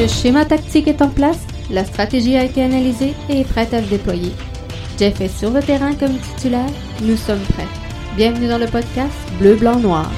Le schéma tactique est en place, la stratégie a été analysée et est prête à se déployer. Jeff est sur le terrain comme titulaire, nous sommes prêts. Bienvenue dans le podcast Bleu, Blanc, Noir.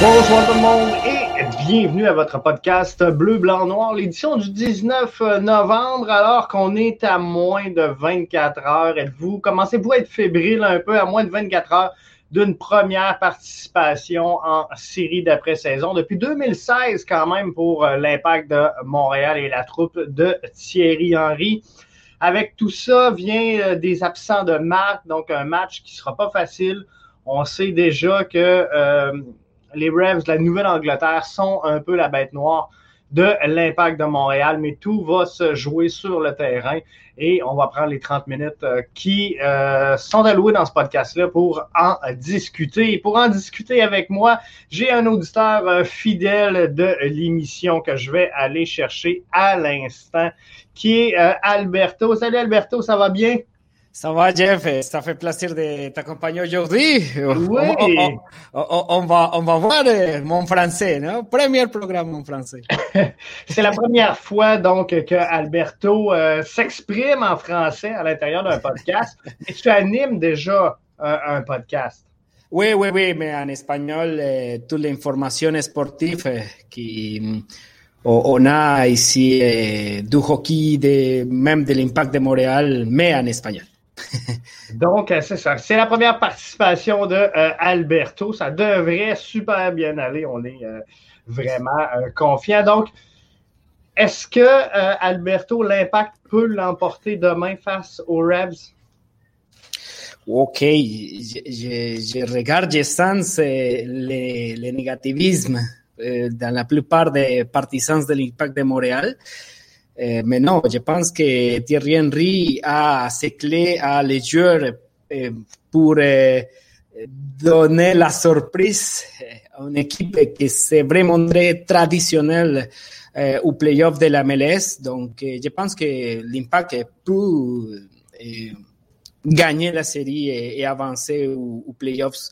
Bonsoir tout le monde et bienvenue à votre podcast Bleu, Blanc, Noir, l'édition du 19 novembre, alors qu'on est à moins de 24 heures. Êtes-vous, commencez-vous à être fébrile un peu à moins de 24 heures? D'une première participation en série d'après-saison depuis 2016 quand même pour euh, l'impact de Montréal et la troupe de Thierry Henry. Avec tout ça vient euh, des absents de marque, donc un match qui sera pas facile. On sait déjà que euh, les Revs de la Nouvelle-Angleterre sont un peu la bête noire de l'impact de Montréal, mais tout va se jouer sur le terrain et on va prendre les 30 minutes euh, qui euh, sont allouées dans ce podcast-là pour en discuter. Et pour en discuter avec moi, j'ai un auditeur euh, fidèle de l'émission que je vais aller chercher à l'instant, qui est Alberto. Salut Alberto, ça va bien? Ça va, Jeff? Ça fait plaisir de t'accompagner aujourd'hui. Oui. On, on, on, va, on va voir mon français, non? Premier programme en français. C'est la première fois, donc, que Alberto euh, s'exprime en français à l'intérieur d'un podcast. Et tu animes déjà un, un podcast. Oui, oui, oui, mais en espagnol, eh, toute l'information sportive eh, qui on a ici eh, du hockey, de, même de l'impact de Montréal, mais en espagnol. Donc, c'est ça. C'est la première participation de euh, Alberto. Ça devrait super bien aller. On est euh, vraiment euh, confiant. Donc, est-ce que Alberto, l'impact peut l'emporter demain face aux Revs? Ok, je regarde, je sens le, le négativisme dans la plupart des partisans de l'impact de Montréal. Euh, mais non, je pense que Thierry Henry a ses clés à les joueurs euh, pour euh, donner la surprise à une équipe qui c'est vraiment très traditionnelle au playoff de la MLS. Donc, je pense que l'impact peut gagner la série et, avancer aux, aux playoffs.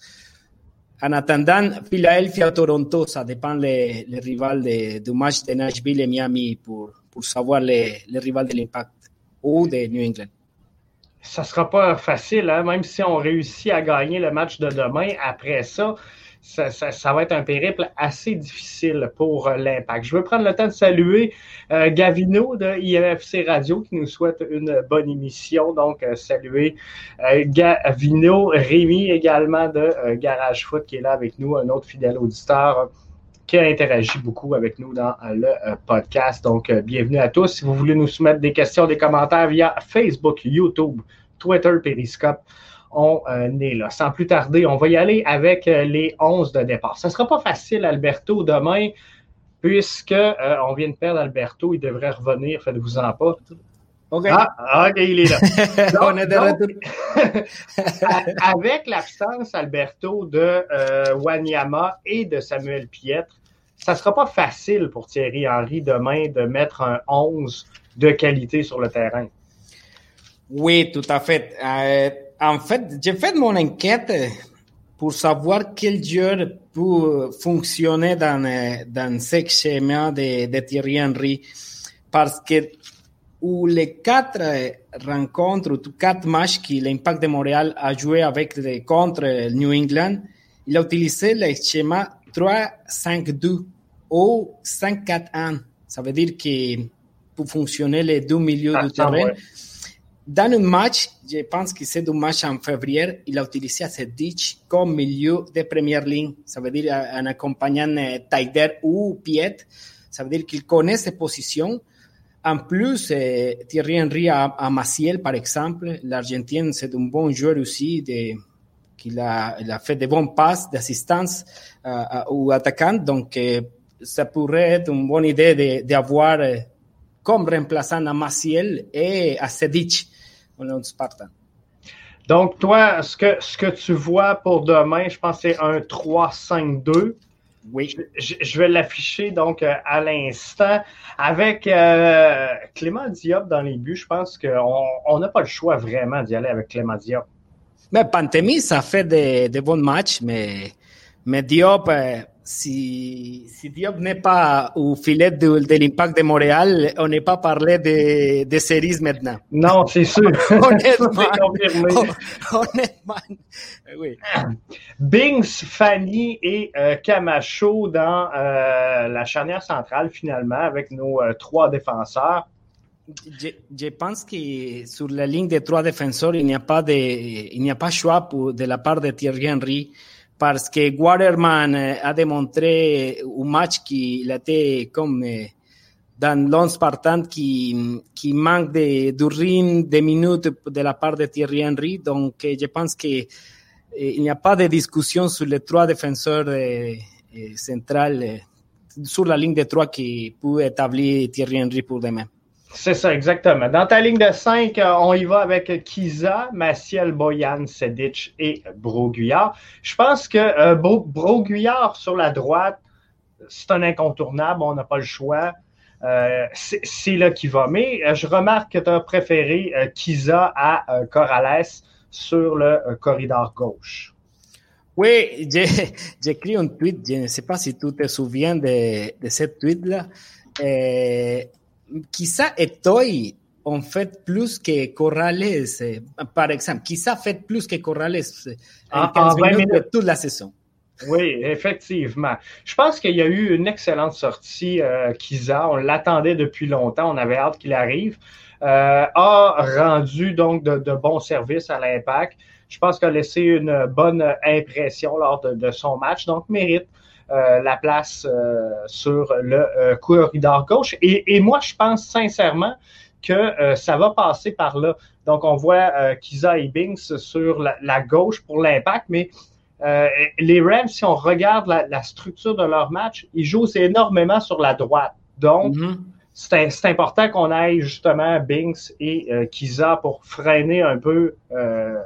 En attendant, Philadelphia Toronto, ça dépend les, les rivales du match de Nashville et Miami pour, pour savoir les, les rivales de l'Impact ou de New England. Ça sera pas facile, hein? même si on réussit à gagner le match de demain. Après ça, ça, va être un périple assez difficile pour l'Impact. Je veux prendre le temps de saluer euh, Gavino de IMFC Radio qui nous souhaite une bonne émission. Donc, euh, saluer euh, Gavino, Rémi également de euh, Garage Foot qui est là avec nous, un autre fidèle auditeur qui a interagi beaucoup avec nous dans le euh, podcast. Donc, euh, bienvenue à tous. Si vous voulez nous soumettre des questions, des commentaires via Facebook, YouTube, Twitter, Periscope, on euh, est là. Sans plus tarder, on va y aller avec les 11 de départ. Ce ne sera pas facile, Alberto, demain, puisque on vient de perdre Alberto. Il devrait revenir, faites-vous-en pas. Okay. Ah, OK, il est là. Donc, on est de donc, avec l'absence, Alberto, de euh, Wanyama et de Samuel Pietre, ça ne sera pas facile pour Thierry Henry demain de mettre un 11 de qualité sur le terrain. Oui, tout à fait. Euh, en fait, j'ai fait mon enquête pour savoir quel joueur peut fonctionner dans, dans ce schéma de, de Thierry Henry. Parce que ou les quatre rencontres ou quatre matchs que l'Impact de Montréal a joué avec contre New England, il a utilisé le schéma 3-5-2 ou 5-4-1. Ça veut dire que pour fonctionner les deux milieux Ah, du ça, terrain, ouais. dans un match, je pense que c'est un match en février, il a utilisé Sedic comme milieu de première ligne. Ça veut dire en accompagnant euh, Taider ou Piet. Ça veut dire qu'il connaît ses positions. En plus, euh, Thierry Henry à, Maciel, par exemple, l'Argentin, c'est un bon joueur aussi, de, qu'il a, a fait de bons passes d'assistance euh, aux attaquants. Donc, euh, ça pourrait être une bonne idée d'avoir euh, comme remplaçant à Maciel et à Sedic au nom du Spartan. Donc, toi, ce que, ce que tu vois pour demain, je pense que c'est un 3-5-2. Oui. Je, je vais l'afficher donc euh, à l'instant avec euh, Clément Diop dans les buts. Je pense qu'on on n'a pas le choix vraiment d'y aller avec Clément Diop. Mais Pantemis a fait de, de bons matchs, mais, mais Diop, euh, si, si Diop n'est pas au filet de, de l'Impact de Montréal, on n'est pas parlé de, de séries maintenant. Non, c'est sûr. Honnêtement. Honnêtement, oui. Bings, Fanny et euh, Camacho dans euh, la charnière centrale finalement avec nos euh, trois défenseurs. Je, je pense que sur la ligne des trois défenseurs, il n'y a pas de, il n'y a pas choix pour, de la part de Thierry Henry parce que Waterman euh, a démontré un match qu'il était comme euh, dans l'on Spartan qui, qui manque de, du ring de minutes de la part de Thierry Henry. Donc, euh, je pense que euh, il n'y a pas de discussion sur les trois défenseurs centrales sur la ligne de trois qui peut établir Thierry Henry pour demain. C'est ça, exactement. Dans ta ligne de 5, on y va avec Kiza, Maciel, Boyan, Sedic et Broguillard. Je pense que euh, Bro- Broguillard sur la droite, c'est un incontournable, on n'a pas le choix. Euh, c'est là qu'il va. Mais euh, je remarque que tu as préféré euh, Kiza à euh, Corrales sur le euh, corridor gauche. Oui, j'ai j'ai écrit un tweet, je ne sais pas si tu te souviens de, de ce tweet-là. Quizá Etoy ont fait plus que Corrales, eh, par exemple. Quizá fait plus que Corrales eh, en En- 15 en 20 minutes de minutes. toute la saison. Oui, effectivement. Je pense qu'il y a eu une excellente sortie, euh, Kiza. On l'attendait depuis longtemps. On avait hâte qu'il arrive. Euh, a rendu donc de, de bons services à l'impact. Je pense qu'il a laissé une bonne impression lors de, de son match, donc mérite la place euh, sur le euh, corridor gauche. Et, et moi, je pense sincèrement que euh, ça va passer par là. Donc, on voit euh, Kiza et Binks sur la, la gauche pour l'impact, mais euh, les Rams, si on regarde la, la structure de leur match, ils jouent énormément sur la droite. Donc, Mhm. c'est important qu'on aille justement Binks et euh, Kiza pour freiner un peu euh,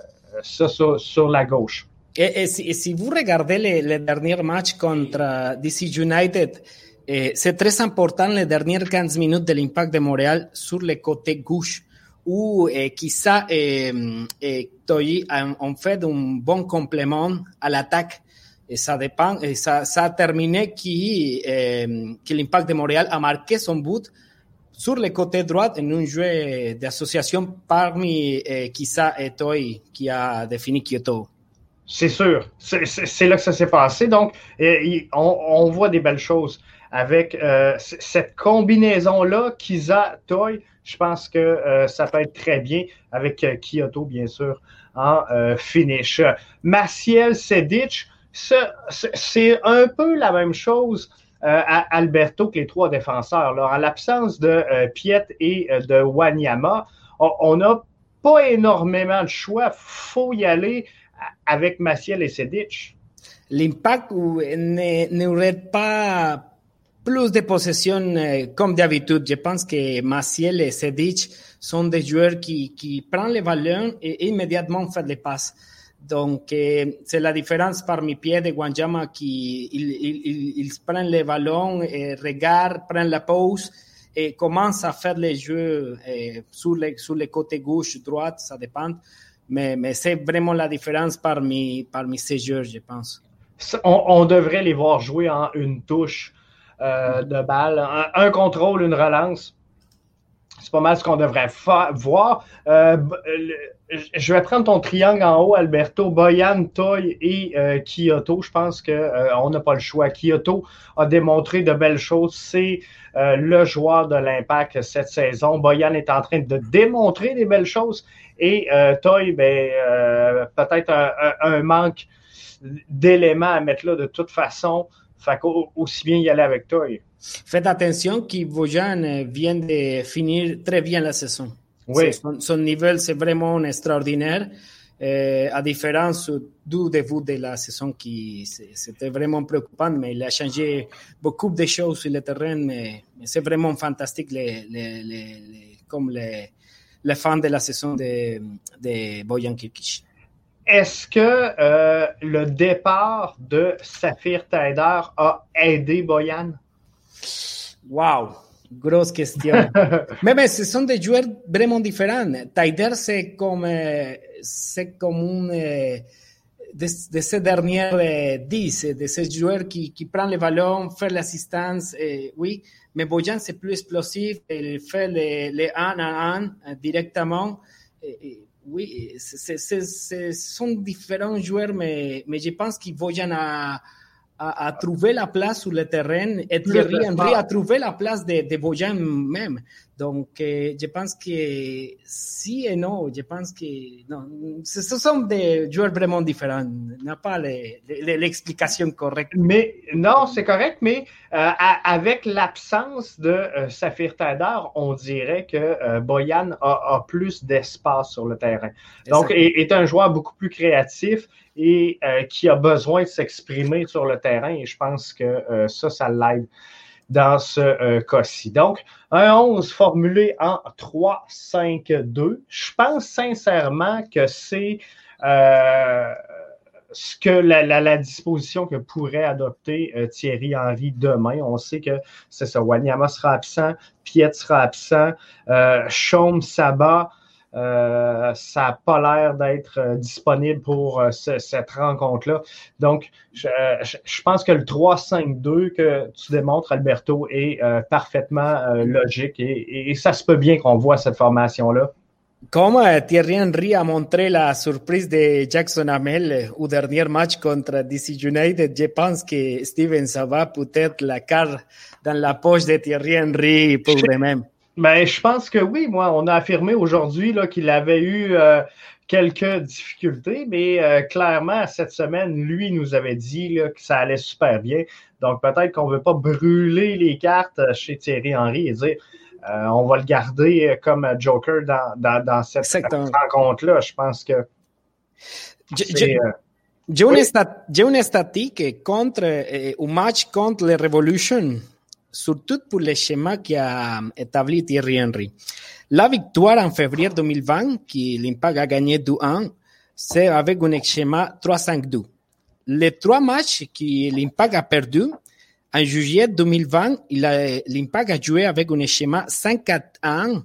ça sur, sur la gauche. Et, si, et si vous regardez les, les derniers matchs contre DC United, eh, c'est très important les dernières 15 minutes de l'impact de Montréal sur le côté gauche, où eh, quizá eh, eh, Toyi ont fait un bon complément à l'attaque. Et ça dépend, et ça, ça a terminé qui, eh, que l'impact de Montréal a marqué son but sur le côté droit en un jeu d'association parmi eh, et Toy qui a défini Kyoto. C'est sûr. C'est- là que ça s'est passé. Donc, on, voit des belles choses avec euh, cette combinaison-là, Kiza, Toy. Je pense que euh, ça peut être très bien avec euh, Kyoto, bien sûr, en finish. Maciel Sedic, c'est- un peu la même chose à Alberto que les trois défenseurs. Là. En l'absence de Piet et de Wanyama, on- on n'a pas énormément de choix. faut y aller avec Maciel et Sedic. L'impact n'aurait pas plus de possession euh, comme d'habitude. Je pense que Maciel et Sedic sont des joueurs qui, prennent les ballons et immédiatement font les passes. Donc, euh, c'est la différence parmi pieds de Wanjama qui prennent les ballons, et regardent, prennent la pause et commencent à faire les jeux euh, sur les côtés gauche, droite, ça dépend. Mais, mais c'est vraiment la différence parmi, parmi ces joueurs, je pense. On, on devrait les voir jouer en une touche euh, de balle, un, un, contrôle, une relance. C'est pas mal ce qu'on devrait voir. Euh, je vais prendre ton triangle en haut, Alberto, Boyan, Toy et euh, Kyoto. Je pense qu'on euh, n'a pas le choix. Kyoto a démontré de belles choses. C'est euh, le joueur de l'impact cette saison. Boyan est en train de démontrer des belles choses. Et euh, Toy, ben, euh, peut-être un, un, un, manque d'éléments à mettre là de toute façon. Fait aussi bien y aller avec Toy. Faites attention que vient de finir très bien la saison. Oui. Son, son niveau, c'est vraiment extraordinaire. Euh, à différence du début de la saison qui c'était vraiment préoccupant, mais il a changé beaucoup de choses sur le terrain, mais, mais c'est vraiment fantastique les, les, les, comme les, les fans de la saison de, de Boyan Kirkic. Est-ce que euh, le départ de Saphir Taider a aidé Boyan? Wow! Grosse question. mais, mais ce sont des joueurs vraiment différents. Taider, c'est comme, c'est comme un de, de ces derniers dix, de ces joueurs qui, qui prennent le ballon, faire l'assistance, oui. Mais Bojan, c'est plus explosif, il fait les, les un à un directement. Et, oui, ce sont différents joueurs, mais, mais je pense que Bojan a, a, a, trouvé la place sur le terrain et Thierry Henry a trouvé la place de, de Bojan même. Donc, euh, je pense que si et non, je pense que non, ce, ce sont des joueurs vraiment différents. n'a pas l'explication correcte. Mais non, c'est correct, mais euh, avec l'absence de euh, Saphir Tadar, on dirait que euh, Boyan a, a plus d'espace sur le terrain. Donc, est, est, un joueur beaucoup plus créatif et qui a besoin de s'exprimer sur le terrain. Et je pense que ça, ça l'aide dans ce euh, cas-ci. Donc, un 11 formulé en 3-5-2. Je pense sincèrement que c'est ce que la, la, la, disposition que pourrait adopter euh, Thierry Henry demain. On sait que c'est ça. Wanyama sera absent, Piet sera absent, euh, Chaume, Sabat. Euh, ça n'a pas l'air d'être euh, disponible pour euh, ce, cette rencontre-là. Donc, je, je, je, pense que le 3-5-2 que tu démontres, Alberto, est parfaitement logique et, et, ça se peut bien qu'on voit cette formation-là. Comme Thierry Henry a montré la surprise de Jackson Hamel au dernier match contre DC United, je pense que Steven Sava peut être la carte dans la poche de Thierry Henry pour lui-même. Ben, je pense que oui. Moi, on a affirmé aujourd'hui qu'il avait eu euh, quelques difficultés, mais euh, clairement, cette semaine, lui nous avait dit là, que ça allait super bien. Donc, peut-être qu'on ne veut pas brûler les cartes chez Thierry Henry et dire euh, on va le garder comme Joker dans, dans, dans cette rencontre-là. Je pense que. J'ai une, oui. une statique contre euh, un match contre les Revolution surtout pour le schéma qu'a établi Thierry Henry. La victoire en février 2020, qui l'Impact a gagné 2-1, c'est avec un schéma 3-5-2. Les trois matchs que l'Impact a perdu, en juillet 2020, l'Impact a joué avec un schéma 5-4-1.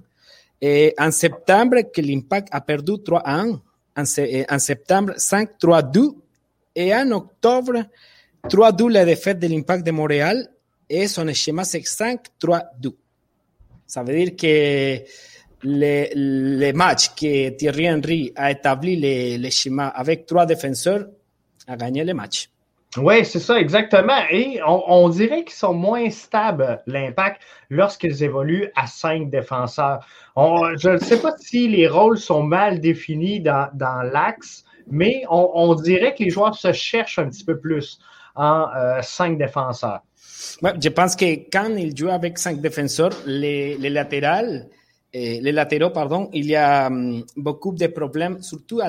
Et en septembre, que l'Impact a perdu 3-1. En, en, septembre, 5-3-2. Et en octobre, 3-2 la défaite de l'Impact de Montréal et son schéma c'est 5-3-2. Ça veut dire que les, matchs que Thierry Henry a établi les, schémas avec trois défenseurs a gagné les matchs. Oui, c'est ça, exactement. Et on, dirait qu'ils sont moins stables, l'impact, lorsqu'ils évoluent à cinq défenseurs. Je ne sais pas si les rôles sont mal définis dans, l'axe, mais on, dirait que les joueurs se cherchent un petit peu plus en euh, cinq défenseurs. Ouais, je pense que quand il joue avec cinq défenseurs, les, les latérales, eh, les latéraux, pardon, il y a um, beaucoup de problèmes, surtout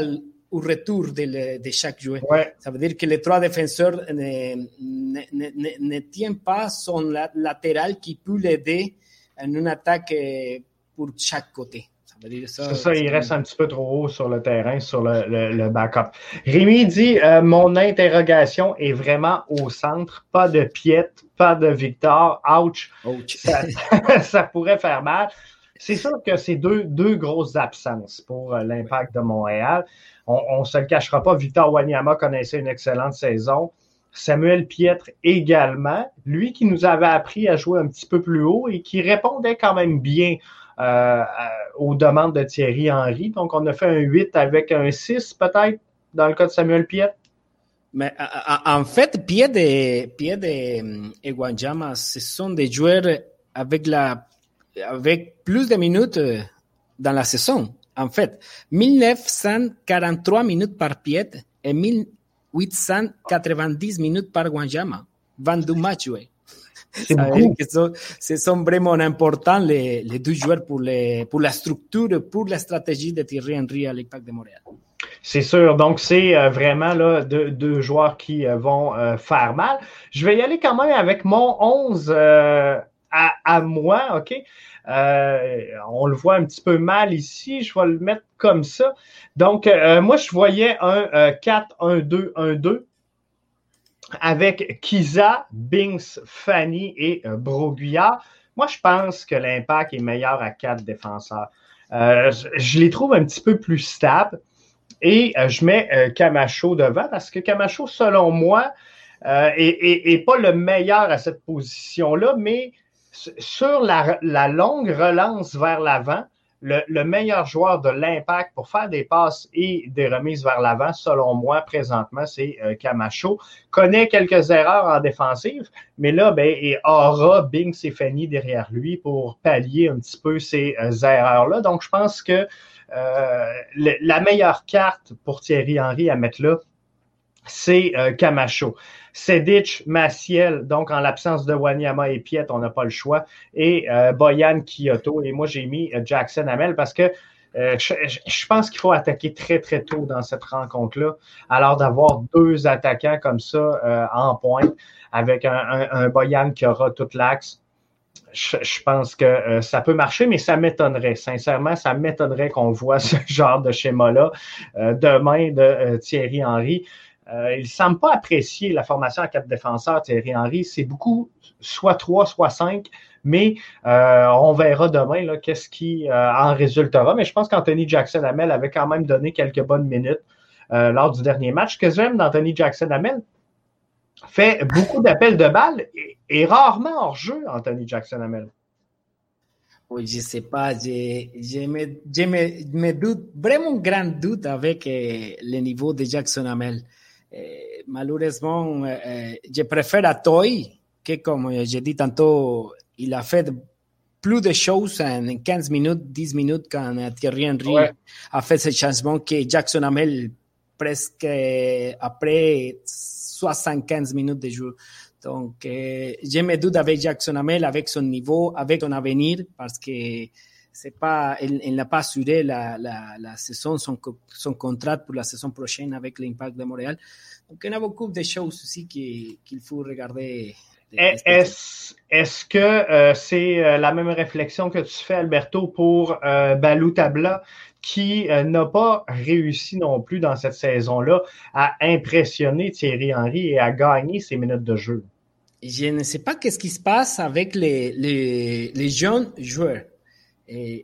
au retour de, le, de chaque joueur. Ouais. Ça veut dire que les trois défenseurs ne, ne, ne, ne tiennent pas son la, latéral qui peut l'aider en une attaque pour chaque côté. C'est ça, ça il reste un petit peu trop haut sur le terrain, sur le, le, le backup. Rémi dit euh, Mon interrogation est vraiment au centre. Pas de Piet, pas de Victor. Ouch. Ouch. Ça, ça, pourrait faire mal. C'est sûr que c'est deux, deux grosses absences pour euh, l'impact de Montréal. On ne se le cachera pas, Victor Wanyama connaissait une excellente saison. Samuel Pietre également, lui qui nous avait appris à jouer un petit peu plus haut et qui répondait quand même bien euh, aux demandes de Thierry Henry. Donc, on a fait un 8 avec un 6 peut-être dans le cas de Samuel Pietre. Mais en fait, Pietre et, Pietre et, et Wanyama, ce sont des joueurs avec la avec plus de minutes euh, dans la saison. En fait, 1943 minutes par Piet et 1890 minutes par Guanjama. 22 matchs joués. Ce sont vraiment importants les, les, deux joueurs pour, les, pour la structure, pour la stratégie de Thierry Henry à l'Impact de Montréal. C'est sûr. Donc, c'est euh, vraiment là, deux, deux, joueurs qui euh, vont euh, faire mal. Je vais y aller quand même avec mon 11 à, à, moi, OK? Euh, on le voit un petit peu mal ici. Je vais le mettre comme ça. Donc, euh, moi, je voyais un 4, 1, 2, 1, 2 avec Kiza, Binks, Fanny et euh, Broguillard. Moi, je pense que l'impact est meilleur à quatre défenseurs. Euh, je les trouve un petit peu plus stables. Et euh, je mets euh, Camacho devant parce que Camacho, selon moi, euh, est, est, est, pas le meilleur à cette position-là, mais sur la, la, longue relance vers l'avant, le, le, meilleur joueur de l'impact pour faire des passes et des remises vers l'avant, selon moi, présentement, c'est euh, Camacho. Connaît quelques erreurs en défensive, mais là, ben, et aura Bing Fanny derrière lui pour pallier un petit peu ces euh, erreurs-là. Donc, je pense que euh, la meilleure carte pour Thierry Henry à mettre là, c'est euh, Camacho. Sedic, Maciel, donc en l'absence de Wanyama et Piet, on n'a pas le choix, et euh, Boyan Kyoto. Et moi, j'ai mis euh, Jackson Hamel parce que euh, je, je, pense qu'il faut attaquer très, très tôt dans cette rencontre-là, alors d'avoir deux attaquants comme ça euh, en pointe, avec un, un, un, Boyan qui aura toute l'axe. Je, je, pense que euh, ça peut marcher, mais ça m'étonnerait. Sincèrement, ça m'étonnerait qu'on voit ce genre de schéma-là demain de Thierry Henry. Euh, il ne semble pas apprécier la formation à quatre défenseurs, Thierry Henry. C'est beaucoup, soit trois, soit cinq, mais euh, on verra demain qu'est-ce qui euh, en résultera. Mais je pense qu'Anthony Jackson Hamel avait quand même donné quelques bonnes minutes lors du dernier match. Ce que j'aime d'Anthony Jackson Hamel, fait beaucoup d'appels de balles et, rarement hors jeu, Anthony Jackson Hamel. Oui, je ne sais pas, me, je me, vraiment grand doute avec le niveau de Jackson Hamel. Eh, malheureusement, eh, je préfère à Toy, que comme j'ai dit tantôt, il a fait plus de choses en 15 minutes, 10 minutes quand Thierry Henry ouais. a fait ce changement que Jackson Hamel presque après 75 minutes de jeu. Donc, eh, je me doute avec Jackson Hamel, avec son niveau, avec son avenir, parce que c'est pas, il, il n'a pas assuré la, la, la, saison, son, son contrat pour la saison prochaine avec l'Impact de Montréal. Donc, il y a beaucoup de choses aussi qu'il qu faut regarder. Est-ce est que euh, c'est euh, la même réflexion que tu fais, Alberto, pour euh, Balou Tabla, qui euh, n'a pas réussi non plus dans cette saison-là à impressionner Thierry Henry et à gagner ses minutes de jeu? Je ne sais pas qu'est-ce qui se passe avec les, les, les jeunes joueurs.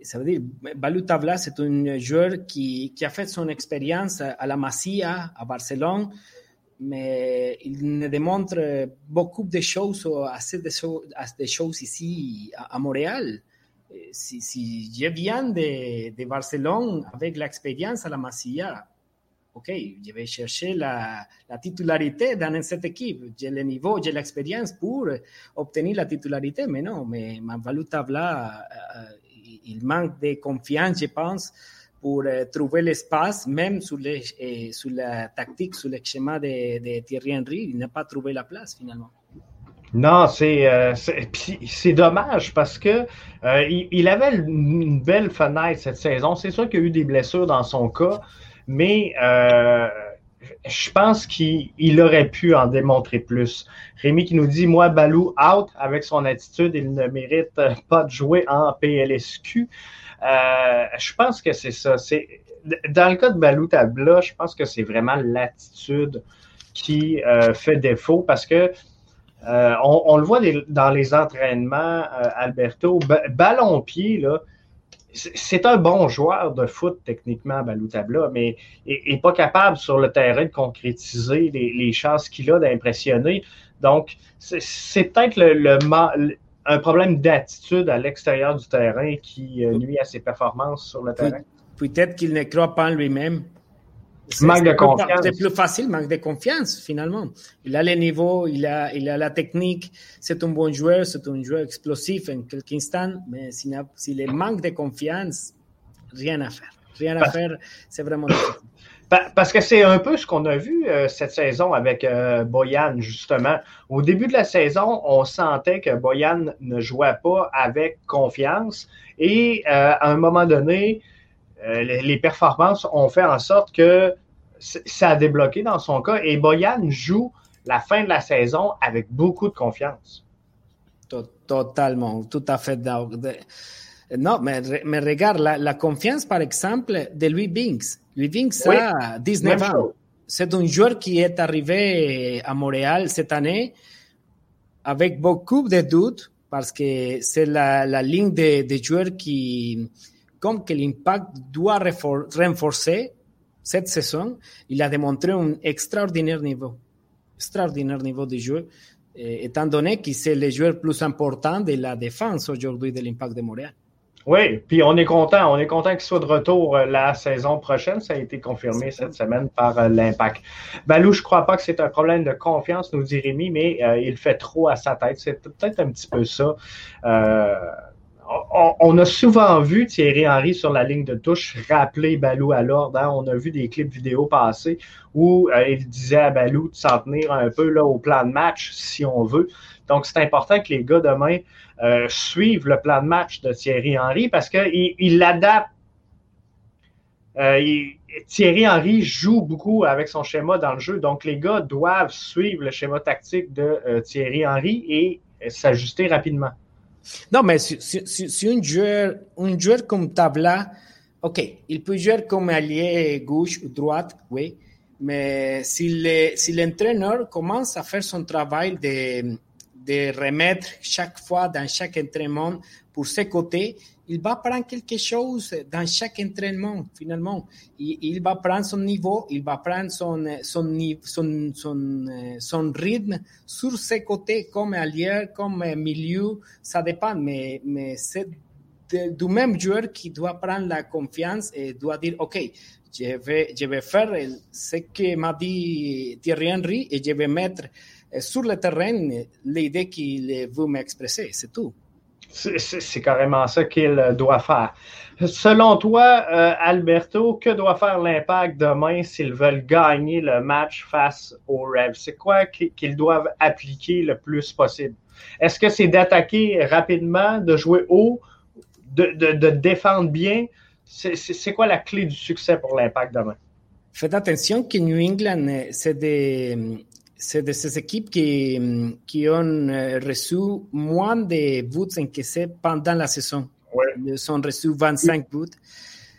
Ça veut dire, Balou Tabla, c'est un joueur qui, qui, a fait son expérience à la Masia, à Barcelone, mais il ne démontre beaucoup de choses, assez de, de choses ici à, Montréal. Si, si, je viens de, de Barcelone avec l'expérience à la Masia, ok, je vais chercher la, la titularité dans cette équipe. J'ai le niveau, j'ai l'expérience pour obtenir la titularité, mais non, mais Balou Tabla, il manque de confiance, je pense, pour euh, trouver l'espace, même eh, sur, la tactique, sur le schéma de, Thierry Henry, il n'a pas trouvé la place finalement. Non, c'est euh, c'est dommage parce que euh, il, avait une belle fenêtre cette saison. C'est sûr qu'il y a eu des blessures dans son cas, mais euh, je pense qu'il aurait pu en démontrer plus. Rémi qui nous dit Moi, Balou, out avec son attitude, il ne mérite pas de jouer en PLSQ. Euh, je pense que c'est ça. C'est Dans le cas de Balou Tabla, je pense que c'est vraiment l'attitude qui euh, fait défaut parce que euh, on, le voit dans les entraînements, Alberto, ballon-pied, là c'est un bon joueur de foot techniquement, Baloutabla, mais n'est pas capable sur le terrain de concrétiser les, chances qu'il a d'impressionner. Donc, c'est peut-être le, un problème d'attitude à l'extérieur du terrain qui euh, nuit à ses performances sur le terrain. Peut-être qu'il ne croit pas en lui-même. Manque de confiance. C'est plus facile, manque de confiance, finalement. Il a les niveaux, il a, il a la technique. C'est un bon joueur, c'est un joueur explosif en quelques instants, mais s'il si manque de confiance, rien à faire. Rien à faire, c'est vraiment difficile. Parce que c'est un peu ce qu'on a vu euh, cette saison avec euh, Boyan, justement. Au début de la saison, on sentait que Boyan ne jouait pas avec confiance. Et euh, à un moment donné, les, performances ont fait en sorte que ça a débloqué dans son cas. Et Boyan joue la fin de la saison avec beaucoup de confiance. Totalement, tout à fait. Non, mais, mais regarde, la, la confiance, par exemple, de Louis Binks Living a 19 ans. C'est un joueur qui est arrivé à Montréal cette année avec beaucoup de doutes parce que c'est la, la, ligne de, de, joueurs qui, comme que l'impact doit renforcer cette saison, il a démontré un extraordinaire niveau, extraordinaire niveau de jeu, eh, étant donné que c'est le joueur plus important de la défense aujourd'hui de l'impact de Montréal. Oui, puis on est content. On est content qu'il soit de retour euh, la saison prochaine. Ça a été confirmé cette semaine par euh, l'Impact. Balou, je crois pas que c'est un problème de confiance, nous dit Rémi, mais euh, il fait trop à sa tête. C'est peut-être un petit peu ça. On, a souvent vu Thierry Henry sur la ligne de touche rappeler Balou à l'ordre. Hein. On a vu des clips vidéo passer où il disait à Balou de s'en tenir un peu au plan de match, si on veut. Donc, c'est important que les gars demain euh, suivent le plan de match de Thierry Henry parce qu'il il l'adapte. Euh, Thierry Henry joue beaucoup avec son schéma dans le jeu, donc les gars doivent suivre le schéma tactique de euh, Thierry Henry et s'ajuster rapidement. Non, mais si, un, joueur, un joueur comme Tabla, OK, il peut jouer comme allié gauche ou droite, oui, mais si l'entraîneur si commence à faire son travail de, de remettre chaque fois dans chaque entraînement pour ses côtés, il va prendre quelque chose dans chaque entraînement, finalement. Il, va prendre son niveau, il va prendre son, son, son, son, son rythme sur ses côtés, comme allié, comme milieu, ça dépend, mais, mais c'est du même joueur qui doit prendre la confiance et doit dire, OK, je vais, je vais faire ce que m'a dit Thierry Henry et je vais mettre sur le terrain l'idée qu'il veut m'exprimer, c'est tout. C'est carrément ça qu'il doit faire. Selon toi, euh, Alberto, que doit faire l'impact demain s'ils veulent gagner le match face aux Revs? C'est quoi qu'ils doivent appliquer le plus possible? Est-ce que c'est d'attaquer rapidement, de jouer haut, de, de défendre bien? C'est quoi la clé du succès pour l'impact demain? Faites attention que New England, c'est des, c'est de ces équipes qui, qui ont euh, reçu moins de buts encaissés pendant la saison. Ils ont reçu 25 buts.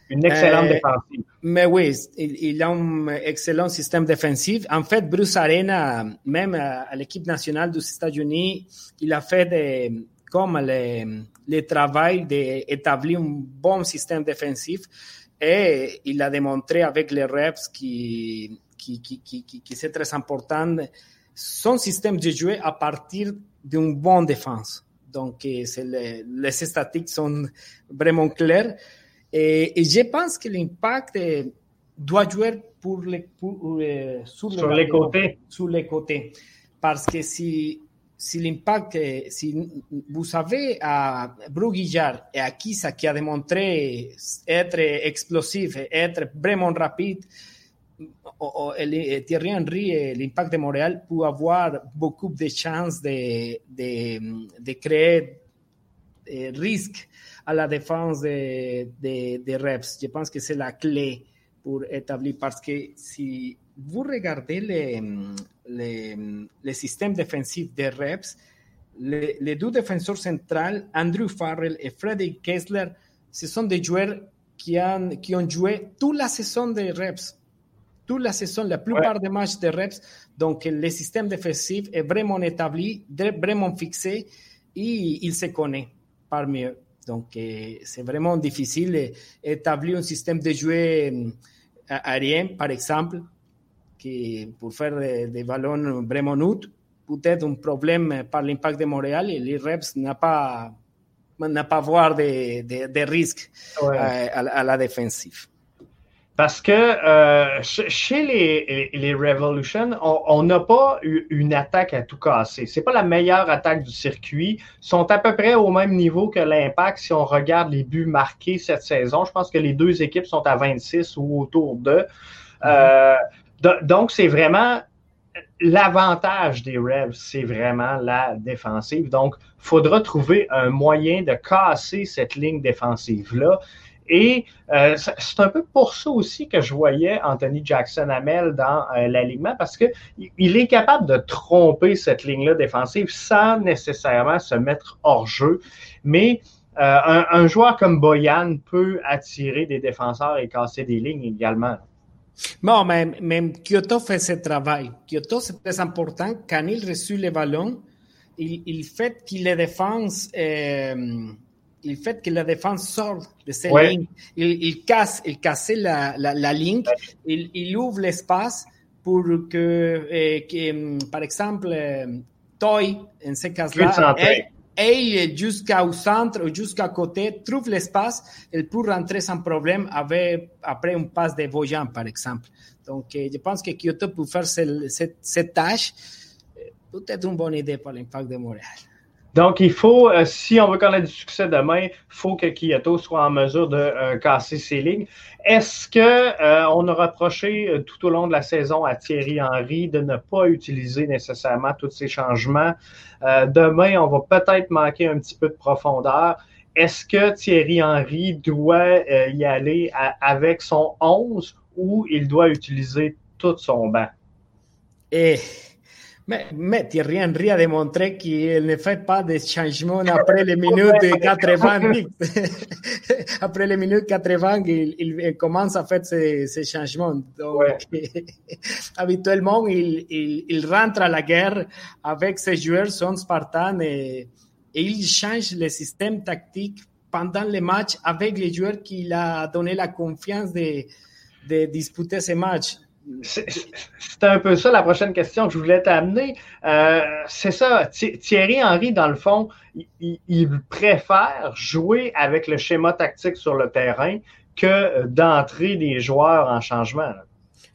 Une excellente euh, défensive. Mais oui, il, a un excellent système défensif. En fait, Bruce Arena, même à, l'équipe nationale des États-Unis, il a fait comme le, le travail d'établir un bon système défensif et il a démontré avec les reps qui qui, qui, qui, qui c'est très important, son système de jeu à partir d'une bonne défense. Donc, les, les statistiques sont vraiment claires. Et, et je pense que l'impact doit jouer pour les, pour, euh, sur, sur les côtés. Sur les côtés. Parce que si, si l'impact, si vous avez à Bruguillard et à Kisa qui a démontré être explosif, être vraiment rapide, eh, Thierry Henry, l'impact de Montréal peut avoir beaucoup de chances de, de, de créer eh, risque à la défense de, de, Reps. Je pense que c'est la clé pour établir, parce que si vous regardez les, les, les systèmes défensifs de Reps, les, les, deux défenseurs centrales, Andrew Farrell et Freddy Kessler, ce sont des joueurs qui, han, qui ont joué toute la saison de Reps toute la saison, la plupart des matchs de reps. Donc, le système défensif est vraiment établi, vraiment fixé et il se connaît parmi eux. Donc, c'est vraiment difficile d'établir un système de jeu aérien, par exemple, qui, pour faire des, ballons vraiment neutres, peut-être un problème par l'impact de Montréal et les Reps n'a pas n'a pas voir de, de, de risques Ouais. euh, à, à la défensive. Parce que euh, ch- chez les, les Revolution, on- n'a pas eu une attaque à tout casser. C'est pas la meilleure attaque du circuit. Ils sont à peu près au même niveau que l'Impact si on regarde les buts marqués cette saison. Je pense que les deux équipes sont à 26 ou autour d'eux. Euh, do- donc, c'est vraiment l'avantage des Revs, c'est vraiment la défensive. Donc, il faudra trouver un moyen de casser cette ligne défensive-là. Et euh, c'est un peu pour ça aussi que je voyais Anthony Jackson Hamel dans euh, l'alignement, parce que il- est capable de tromper cette ligne-là défensive sans nécessairement se mettre hors jeu. Mais euh, un, joueur comme Boyan peut attirer des défenseurs et casser des lignes également. Bon, mais, Kyoto fait ce travail. Kyoto, c'est très important. Quand il reçoit le ballon, il, fait que la défense, il fait que la défense sort de ses Ouais. lignes. Il, il casse, il casse la, la, la ligne. Il, il ouvre l'espace pour que, euh, que, hum, par exemple, euh, Toy, en ce cas-là, et jusqu'au centre ou jusqu'à côté, trouve l'espace, elle peut rentrer sans problème avec, après un passe de Bojan, par exemple. Donc, euh, je pense que Kyoto peut faire ce- cette, cette tâche. Peut-être une bonne idée pour l'impact de Montréal. Donc, il faut, euh, si on veut qu'on ait du succès demain, il faut que Kyoto soit en mesure de euh, casser ses lignes. Est-ce que euh, on a reproché tout au long de la saison à Thierry Henry de ne pas utiliser nécessairement tous ces changements? Demain, on va peut-être manquer un petit peu de profondeur. Est-ce que Thierry Henry doit y aller avec son 11 ou il doit utiliser tout son banc? Et, mais, mais Thierry Henry a démontré qu'il ne fait pas de changement après les minutes 90. après les minutes 80, il, il commence à faire ces, ces changements. Donc, habituellement, il, il, il rentre à la guerre avec ses joueurs, son Spartan, et, et il change le système tactique pendant le match avec les joueurs qu'il a donné la confiance de, de disputer ces matchs. C'est un peu ça la prochaine question que je voulais t'amener. Euh, c'est ça, Thi- Thierry Henry, dans le fond, il, préfère jouer avec le schéma tactique sur le terrain que d'entrer des joueurs en changement.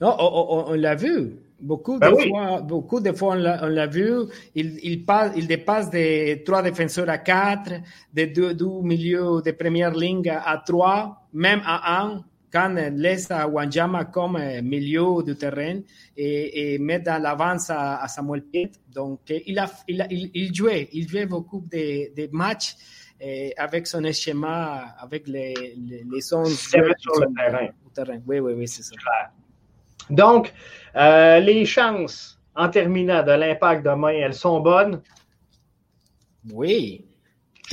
Non, on, on- on l'a vu. Beaucoup Ben de oui. fois, beaucoup de fois on l'a vu. Il, il, passe, il dépasse de trois défenseurs à quatre, de deux, deux milieux de première ligne à trois, même à un, quand laisse Wanjama comme euh, milieu du terrain et, et met dans l'avance à, à Samuel Piet. Donc, euh, il, a, il, a- il, il jouait, il jouait beaucoup de, de matchs euh, avec son schéma, avec les, les, les 11 Il y avait joueurs sur le terrain. Oui, oui, oui, c'est ça. Donc, euh, les chances en terminant de l'impact demain, elles sont bonnes? Oui.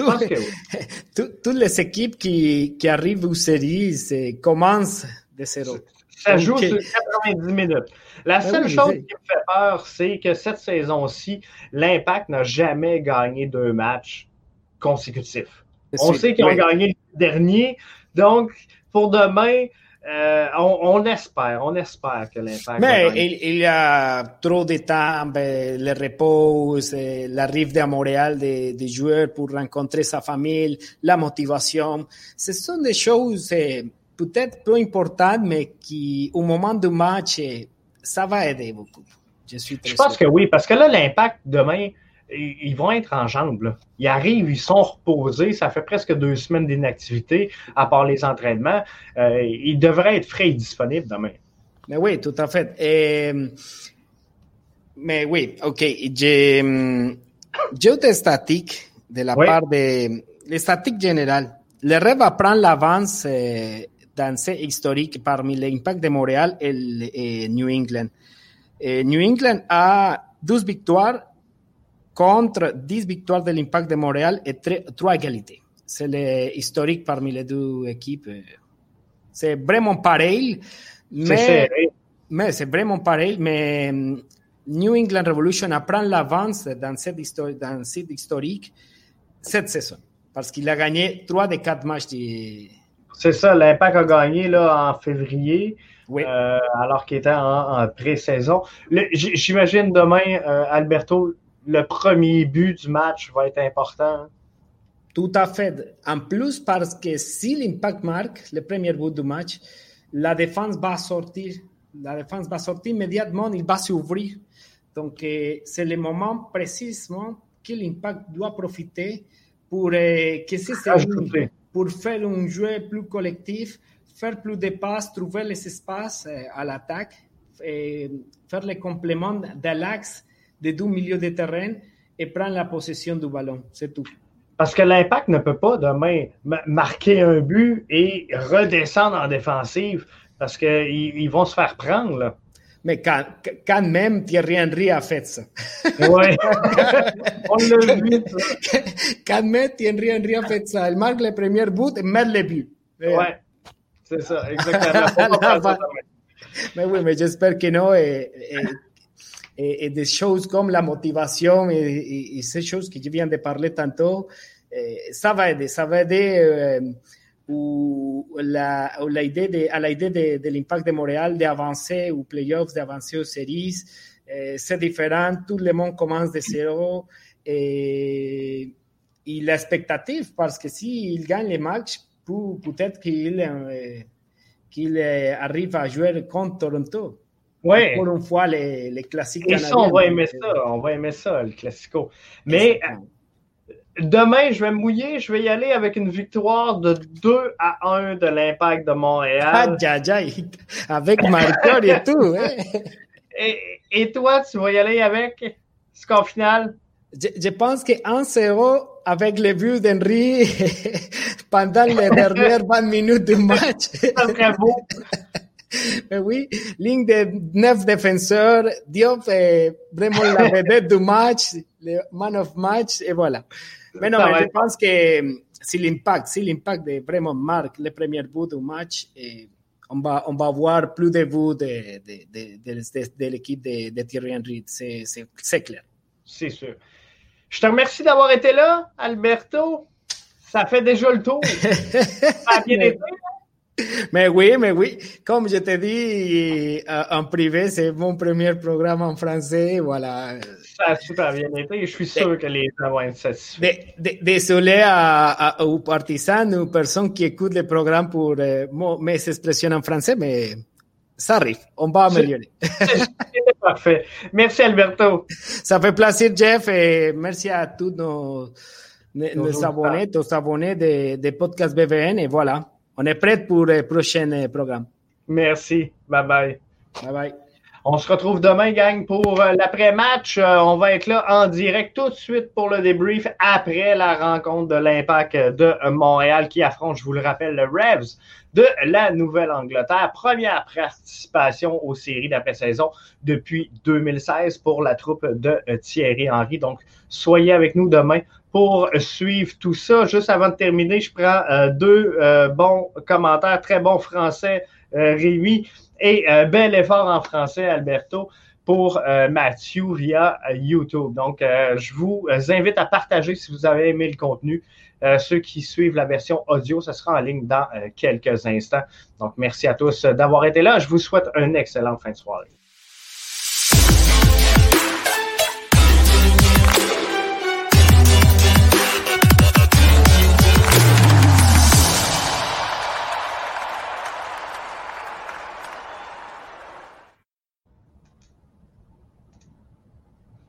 Tout- toutes les équipes qui, qui arrivent aux séries commencent de zéro. Ça joue sur 90 minutes. La Ah seule oui, chose qui me fait peur, c'est que cette saison-ci, l'Impact n'a jamais gagné deux matchs consécutifs. On sait qu'ils ont oui. gagné le dernier. Donc, pour demain, euh, on, on espère, on espère que l'Impact Mais il, il y a trop de temps, ben, le repos, l'arrivée à Montréal des, des joueurs pour rencontrer sa famille, la motivation. Ce sont des choses peut-être peu importantes, mais qui, au moment du match, ça va aider beaucoup. Je suis très Je pense que oui, parce que là, l'Impact, demain, ils vont être en jambes. là. Ils arrivent, ils sont reposés. Ça fait presque deux semaines d'inactivité, à part les entraînements. Euh, ils devraient être frais et disponibles demain. Mais oui, tout à fait. Et, mais oui, ok. J'ai hum, des statistiques de la Oui. part de les statistiques générales. Le rêve va prendre l'avance euh, dans ce historique parmi l'impact de Montréal et, New England. Et New England a 12 victoires contre 10 victoires de l'impact de Montréal et 3 égalités. C'est le historique parmi les deux équipes. C'est vraiment pareil. Mais, c'est vraiment pareil. Mais hum, New England Revolution apprend l'avance dans dans cette historique cette saison. parce qu'il a gagné trois des quatre matchs. C'est ça, l'Impact a gagné là, en février. Euh, alors qu'il était en, pré-saison. J'imagine demain, euh, Alberto, le premier but du match va être important. Tout à fait. En plus, parce que si l'Impact marque le premier but du match, la défense va sortir. La défense va sortir immédiatement, il va s'ouvrir. Donc, euh, c'est le moment précisément que l'Impact doit profiter pour, que pour faire un jeu plus collectif, faire plus de passes, trouver les espaces euh, à l'attaque, et faire les compléments de l'axe des deux milieux de terrain et prendre la possession du ballon. C'est tout. Parce que l'impact ne peut pas demain marquer un but et redescendre en défensive parce qu'ils ils vont se faire prendre. Mais quand, quand, même Thierry Henry a fait ça. Oui, on l'a vu. Quand même Thierry Henry a fait ça. Il marque le premier but et met le but. Oui, c'est ça, exactement. mais oui, mais j'espère que non. Et, et, des choses comme la motivation et, ces choses que je viens de parler tantôt, ça va aider. Ça va aider euh, ou la, la idée de, à l'idée de, de l'impact de Montréal d'avancer aux playoffs, d'avancer aux séries. c'est différent. Tout le monde commence de zéro. Et, et l'expectative, parce que s'il gagne les matchs, peut-être qu'il qu'il arrive à jouer contre Toronto. Oui. Pour une fois, les, les classiques. Et ça, on va aimer ça. On va aimer ça, le classico. Mais demain, je vais me mouiller. Je vais y aller avec une victoire de 2 à 1 de l'Impact de Montréal. Ah, avec marqueur et tout. Hein. Et, et, toi, tu vas y aller avec score final? Je, je pense que 1-0 avec les vues d'Henry pendant les dernières 20 minutes du match. Très beau. Mais oui, ligne de neuf défenseurs, Diop est vraiment la vedette du match, le man of match, et voilà. Mais non, mais je pense que si l'impact, si l'impact vraiment marque le premier but du match, et on va, on va voir plus de buts de, de, de, l'équipe de, de Thierry Henry, c'est clair. C'est sûr. Je te remercie d'avoir été là, Alberto. Ça fait déjà le tour. Ça a bien été. Mais oui, mais oui. Comme je te dis euh, en privé, c'est mon premier programme en français. Voilà. Ça a super bien été. Je suis sûr que les gens vont être satisfaits. désolé à, aux partisans ou personnes qui écoutent le programme pour euh, mes expressions en français, mais ça arrive. On va améliorer. C'est parfait. Merci, Alberto. Ça fait plaisir, Jeff, et merci à tous nos, nos, abonnés, tous abonnés de, de Podcast BVN. Et voilà, on est prêt pour le prochain programme. Merci. Bye bye. Bye bye. On se retrouve demain, gang, pour euh, l'après-match. Euh, on va être là en direct tout de suite pour le débrief après la rencontre de l'Impact de Montréal qui affronte, je vous le rappelle, le Revs de la Nouvelle-Angleterre. Première participation aux séries d'après-saison depuis 2016 pour la troupe de euh, Thierry Henry. Donc, soyez avec nous demain pour suivre tout ça. Juste avant de terminer, je prends deux bons commentaires, très bons français, Rémi. Et euh, bel effort en français, Alberto, pour euh, Mathieu via euh, YouTube. Donc, je vous invite à partager si vous avez aimé le contenu. ceux qui suivent la version audio, ce sera en ligne dans quelques instants. Donc, merci à tous d'avoir été là. Je vous souhaite une excellente fin de soirée.